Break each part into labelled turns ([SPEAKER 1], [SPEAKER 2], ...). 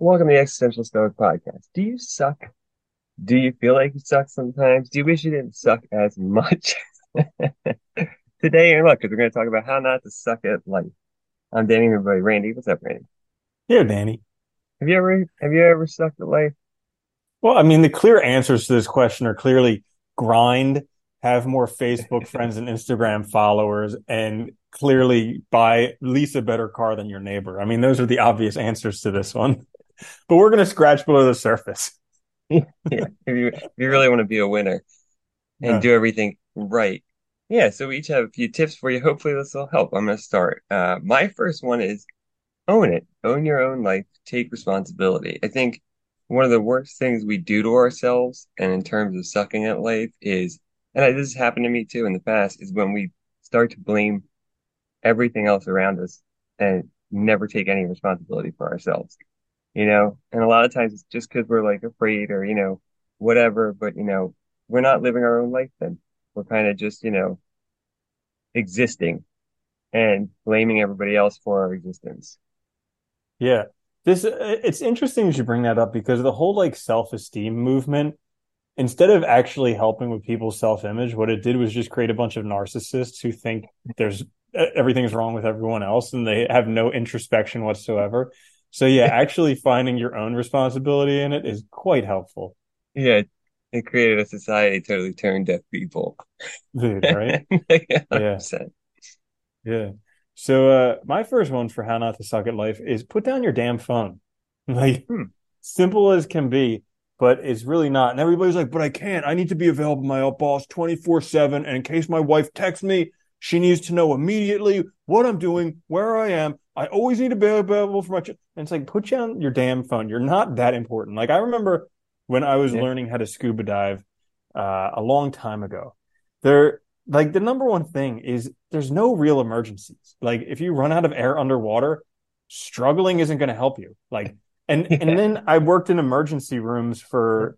[SPEAKER 1] Welcome to the Existential Stoic Podcast. Do you suck? Do you feel like you suck sometimes? Do you wish you didn't suck as much? Today, you're in because we're going to talk about how not to suck at life. I'm Danny, everybody. Randy, what's up, Randy?
[SPEAKER 2] Yeah, Danny.
[SPEAKER 1] Have you ever have you ever sucked at life?
[SPEAKER 2] Well, I mean, the clear answers to this question are clearly grind, have more Facebook friends and Instagram followers, and clearly buy lease a better car than your neighbor. I mean, those are the obvious answers to this one. But we're going to scratch below the surface.
[SPEAKER 1] yeah, if you if you really want to be a winner and
[SPEAKER 2] Yeah.
[SPEAKER 1] do everything right. Yeah, so we each have a few tips for you. Hopefully this will help. I'm going to start. Uh, my first one is own it. Own your own life. Take responsibility. I think one of the worst things we do to ourselves and in terms of sucking at life is, and I- this has happened to me too in the past, is when we start to blame everything else around us and never take any responsibility for ourselves. You know, and a lot of times it's just because we're like afraid or, you know, whatever, but you know, we're not living our own life then. We're kind of just, you know, existing and blaming everybody else for our existence.
[SPEAKER 2] Yeah. This uh, it's interesting that you bring that up because the whole like self-esteem movement, instead of actually helping with people's self-image, what it did was just create a bunch of narcissists who think there's everything's wrong with everyone else and they have no introspection whatsoever. So yeah, actually finding your own responsibility in it is quite helpful.
[SPEAKER 1] Yeah, it created a society totally turned deaf people.
[SPEAKER 2] Dude, right? Yeah.
[SPEAKER 1] 100%.
[SPEAKER 2] Yeah. So uh my first one for how not to suck at life is put down your damn phone. Like
[SPEAKER 1] Hmm.
[SPEAKER 2] simple as can be, but it's really not. And everybody's like, but I can't. I need to be available to my boss 24/7 and in case my wife texts me, she needs to know immediately what I'm doing, where I am. I always need to be available for my ch-. And it's like put down your damn phone. You're not that important. Like I remember when I was
[SPEAKER 1] Yeah.
[SPEAKER 2] learning how to scuba dive uh a long time ago. There like the number one thing is there's no real emergencies. Like if you run out of air underwater, struggling isn't going to help you. Like and
[SPEAKER 1] Yeah.
[SPEAKER 2] and then I worked in emergency rooms for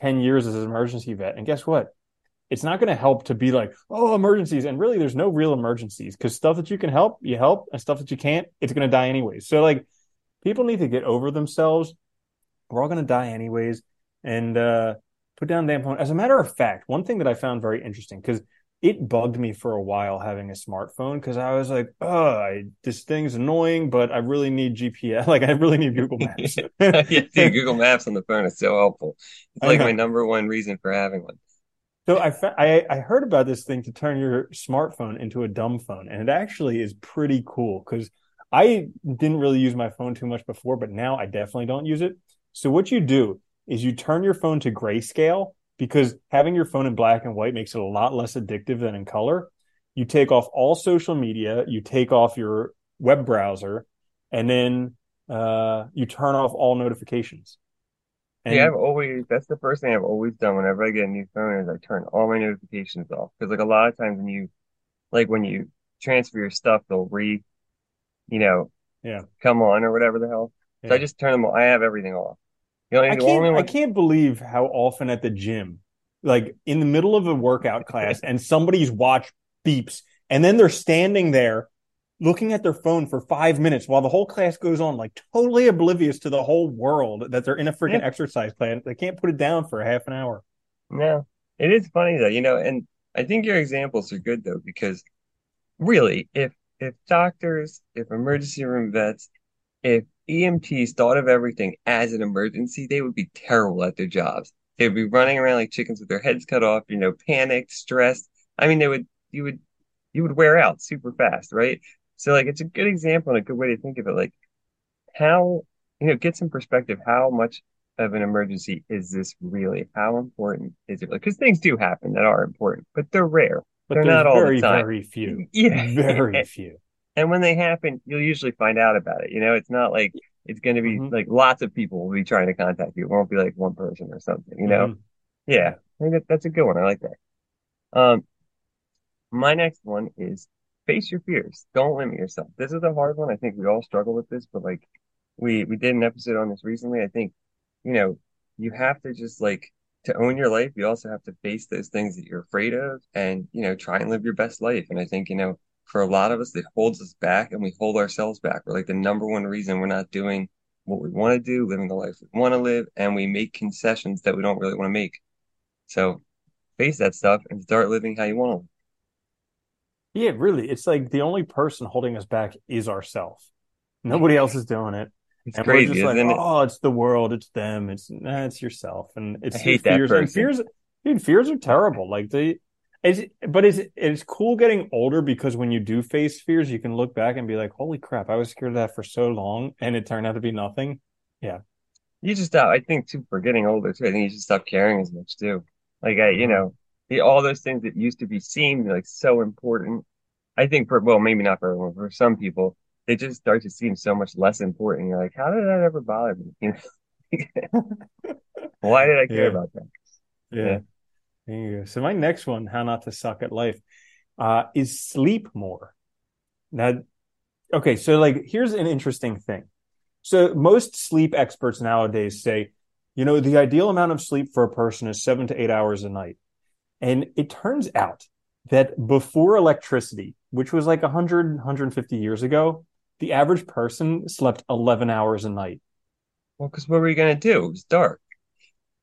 [SPEAKER 2] 10 years as an emergency vet. And guess what? It's not going to help to be like, "Oh, emergencies." And really there's no real emergencies cuz stuff that you can help, you help, and stuff that you can't, it's going to die anyways. So like people need to get over themselves. We're all going to die anyways and uh put down the damn phone. As a matter of fact, one thing that I found very interesting because it bugged me for a while having a smartphone because I was like, oh, I, this thing's annoying, but I really need GPS. Like, I really need Google Maps.
[SPEAKER 1] Yeah, dude, Google Maps on the phone is so helpful. It's like my number one reason for having one.
[SPEAKER 2] So I, fa- I I heard about this thing to turn your smartphone into a dumb phone, and it actually is pretty cool because I didn't really use my phone too much before, but now I definitely don't use it. So what you do is you turn your phone to grayscale because having your phone in black and white makes it a lot less addictive than in color. You take off all social media, you take off your web browser, and then uh, you turn off all notifications. And
[SPEAKER 1] Yeah, I've always, that's the first thing I've always done whenever I get a new phone is I turn all my notifications off. Because like a lot of times when you, like when you transfer your stuff, they'll re, you know,
[SPEAKER 2] yeah,
[SPEAKER 1] come on or whatever the hell. So I just turn them, I have everything off. The only,
[SPEAKER 2] I can't I can't believe how often at the gym, like in the middle of a workout class, and somebody's watch beeps, and then they're standing there looking at their phone for five minutes while the whole class goes on, like totally oblivious to the whole world that they're in a freaking
[SPEAKER 1] Yeah.
[SPEAKER 2] exercise plan. They can't put it down for a half an hour.
[SPEAKER 1] no, it is funny though, you know, and I think your examples are good though, because really, if, if doctors, if emergency room vets, if EMTs thought of everything as an emergency, they would be terrible at their jobs. They would be running around like chickens with their heads cut off, you know, panicked, stressed. I mean, they would, you would, you would wear out super fast, right? So like, it's a good example and a good way to think of it. Like how, you know, get some perspective. How much of an emergency is this really? How important is it? Because things do happen that are important, but they're rare.
[SPEAKER 2] But
[SPEAKER 1] They're not all the
[SPEAKER 2] very,
[SPEAKER 1] time.
[SPEAKER 2] very few.
[SPEAKER 1] Yeah.
[SPEAKER 2] Very few.
[SPEAKER 1] And when they happen, you'll usually find out about it. You know, it's not like it's going to be
[SPEAKER 2] Mhm.
[SPEAKER 1] like lots of people will be trying to contact you. It won't be like one person or something, you know?
[SPEAKER 2] Mhm.
[SPEAKER 1] Yeah. I think that, that's a good one. I like that. Um, my next one is face your fears. Don't limit yourself. This is a hard one. I think we all struggle with this, but like we, we did an episode on this recently. I think, you know, you have to just like to own your life. You also have to face those things that you're afraid of and, you know, try and live your best life. And I think, you know, for a lot of us, it holds us back and we hold ourselves back. We're like the number one reason we're not doing what we want to do, living the life we want to live, and we make concessions that we don't really want to make. So face that stuff and start living how you want to.
[SPEAKER 2] Yeah, really. It's like the only person holding us back is ourselves. Nobody else is doing it.
[SPEAKER 1] It's
[SPEAKER 2] and
[SPEAKER 1] crazy,
[SPEAKER 2] we're just like,
[SPEAKER 1] it?
[SPEAKER 2] oh, it's the world, it's them, it's nah, it's yourself, and it's
[SPEAKER 1] I hate
[SPEAKER 2] your
[SPEAKER 1] that
[SPEAKER 2] fears. And fears, dude, fears are terrible. Like they, it's but it's it's cool getting older because when you do face fears, you can look back and be like, holy crap, I was scared of that for so long, and it turned out to be nothing. Yeah,
[SPEAKER 1] You just stop. I think too, for getting older too. I think you just stop caring as much too. Like I, you know, the, all those things that used to be seemed like so important. I think for well, maybe not for everyone. For some people, they just start to seem so much less important. You're like, how did that ever bother me? You know, why did I care
[SPEAKER 2] yeah,
[SPEAKER 1] about that?
[SPEAKER 2] yeah.
[SPEAKER 1] Yeah.
[SPEAKER 2] There you go. So my next one, how not to suck at life, uh, is sleep more. Now, okay, so like here's an interesting thing. So most sleep experts nowadays say, you know, the ideal amount of sleep for a person is seven to eight hours a night. And it turns out that before electricity, which was like 100, 150 years ago, the average person slept 11 hours a night.
[SPEAKER 1] Well, because what were you gonna do? It was dark,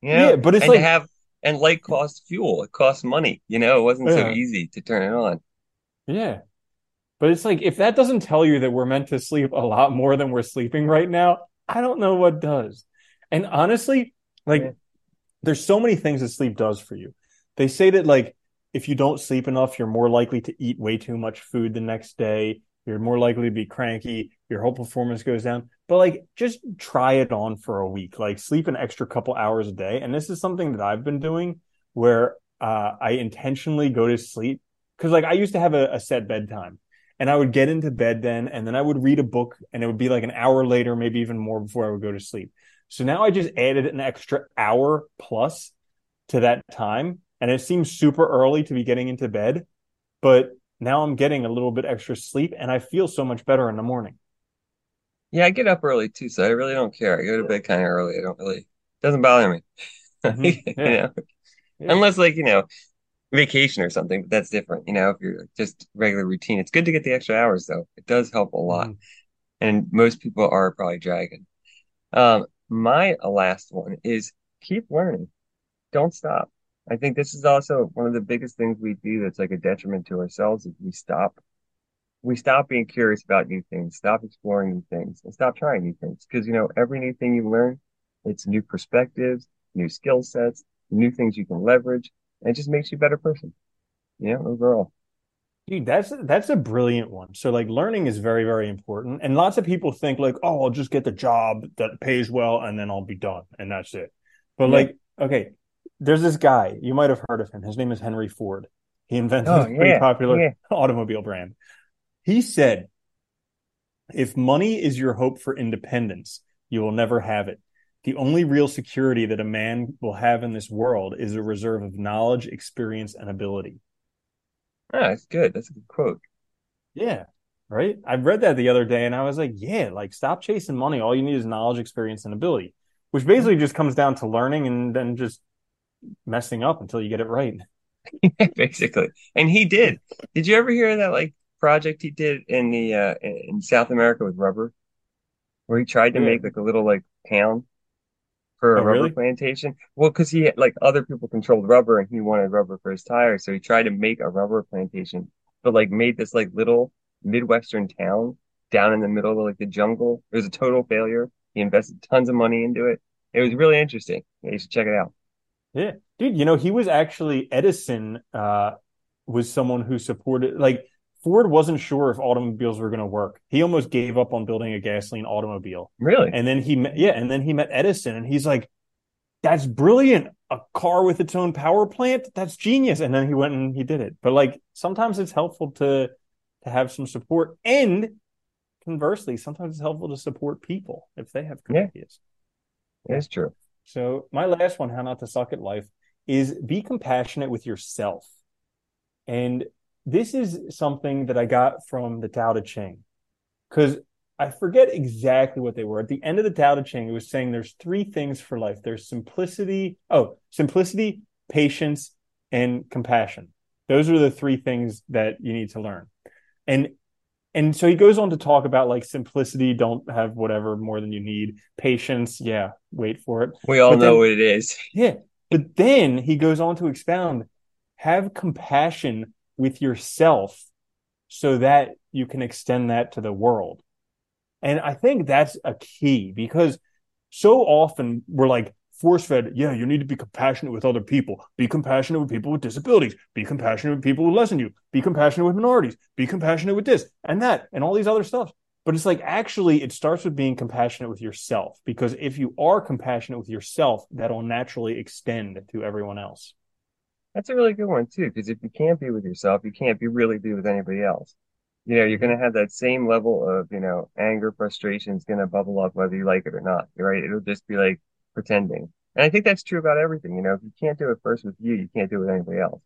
[SPEAKER 1] you know,
[SPEAKER 2] Yeah, but it's
[SPEAKER 1] and
[SPEAKER 2] like,
[SPEAKER 1] have and light costs fuel. It costs money. You know, it wasn't so easy to turn it on.
[SPEAKER 2] yeah. But it's like, if that doesn't tell you that we're meant to sleep a lot more than we're sleeping right now, I don't know what does. And honestly,
[SPEAKER 1] Yeah.
[SPEAKER 2] like, there's so many things that sleep does for you. They say that like if you don't sleep enough, you're more likely to eat way too much food the next day. You're more likely to be cranky. Your whole performance goes down. But like just try it on for a week. Like sleep an extra couple hours a day. And this is something that I've been doing where uh, I intentionally go to sleep because like I used to have a, a set bedtime and I would get into bed then and then I would read a book and it would be like an hour later, maybe even more before I would go to sleep. So now I just added an extra hour plus to that time. And it seems super early to be getting into bed, but now I'm getting a little bit extra sleep and I feel so much better in the morning.
[SPEAKER 1] Yeah, I get up early too, so I really don't care. I go to bed kind of early. I don't really, doesn't bother me.
[SPEAKER 2] hmm
[SPEAKER 1] You know,
[SPEAKER 2] Yeah.
[SPEAKER 1] unless like, you know, vacation or something, but that's different. You know, if you're just regular routine, it's good to get the extra hours though. It does help a lot.
[SPEAKER 2] hmm
[SPEAKER 1] And most people are probably dragging. Um, my last one is keep learning. Don't stop. I think this is also one of the biggest things we do that's like a detriment to ourselves is we stop. We stop being curious about new things, stop exploring new things, and stop trying new things. Because, you know, every new thing you learn, it's new perspectives, new skill sets, new things you can leverage, and it just makes you a better person, you know, overall.
[SPEAKER 2] Dude, that's that's a brilliant one. So like learning is very, very important. And lots of people think like, oh, I'll just get the job that pays well and then I'll be done. And that's it. But
[SPEAKER 1] Yeah.
[SPEAKER 2] like, okay, there's this guy, you might have heard of him. His name is Henry Ford. He invented
[SPEAKER 1] Oh,
[SPEAKER 2] a pretty
[SPEAKER 1] yeah.
[SPEAKER 2] popular
[SPEAKER 1] Yeah.
[SPEAKER 2] automobile brand. He said, if money is your hope for independence, you will never have it. The only real security that a man will have in this world is a reserve of knowledge, experience, and ability.
[SPEAKER 1] Ah, that's good. That's a good quote.
[SPEAKER 2] Yeah. Right. I read that the other day and I was like, yeah, like stop chasing money. All you need is knowledge, experience, and ability, which basically just comes down to learning and then just messing up until you get it right.
[SPEAKER 1] Basically. And he did. Did you ever hear that like project he did in the uh in South America with rubber, where he tried to
[SPEAKER 2] Yeah.
[SPEAKER 1] make like a little like town for a
[SPEAKER 2] Oh,
[SPEAKER 1] rubber
[SPEAKER 2] really?
[SPEAKER 1] plantation? Well, because he had, like other people controlled rubber and he wanted rubber for his tires, so he tried to make a rubber plantation, but like made this like little Midwestern town down in the middle of like the jungle. It was a total failure. He invested tons of money into it. It was really interesting. Yeah, you should check it out.
[SPEAKER 2] Yeah. Dude, you know, he was actually Edison uh was someone who supported like Ford wasn't sure if automobiles were going to work. He almost gave up on building a gasoline automobile.
[SPEAKER 1] Really?
[SPEAKER 2] And then he met, yeah, and then he met Edison and he's like, that's brilliant. A car with its own power plant? That's genius. And then he went and he did it. But like sometimes it's helpful to to have some support and conversely, sometimes it's helpful to support people if they have good
[SPEAKER 1] Yeah.
[SPEAKER 2] ideas.
[SPEAKER 1] It's true.
[SPEAKER 2] So my last one, how not to suck at life, is be compassionate with yourself. And this is something that I got from the Tao Te Ching because I forget exactly what they were. At the end of the Tao Te Ching, it was saying there's three things for life. There's simplicity. Oh, simplicity, patience, and compassion. Those are the three things that you need to learn. And and so he goes on to talk about like simplicity, don't have whatever more than you need, patience, yeah, wait for it.
[SPEAKER 1] We all but know then, what it is.
[SPEAKER 2] Yeah. But then he goes on to expound have compassion with yourself so that you can extend that to the world. And I think that's a key because so often we're like, force fed, yeah, you need to be compassionate with other people. Be compassionate with people with disabilities. Be compassionate with people who less than you. Be compassionate with minorities. Be compassionate with this and that and all these other stuff. But it's like actually, it starts with being compassionate with yourself because if you are compassionate with yourself, that'll naturally extend to everyone else.
[SPEAKER 1] That's a really good one too, because if you can't be with yourself, you can't be really be with anybody else. You know, you're going to have that same level of, you know, anger, frustration is going to bubble up whether you like it or not, right? It'll just be like, pretending. And I think that's true about everything. You know, if you can't do it first with you, you can't do it with anybody else.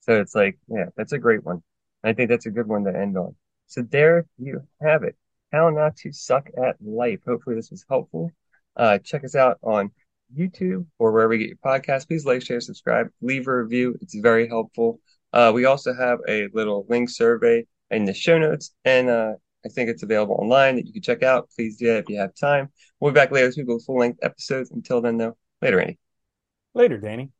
[SPEAKER 1] So it's like, yeah, that's a great one. I think that's a good one to end on. So there you have it. How not to suck at life. Hopefully this was helpful. Uh, check us out on YouTube or wherever you get your podcast. Please like, share, subscribe, leave a review. It's very helpful. Uh, we also have a little link survey in the show notes, and uh, I think it's available online that you can check out. Please do that if you have time. We'll be back later this week with full length episodes. Until then, though, later, Randy.
[SPEAKER 2] Later, Danny.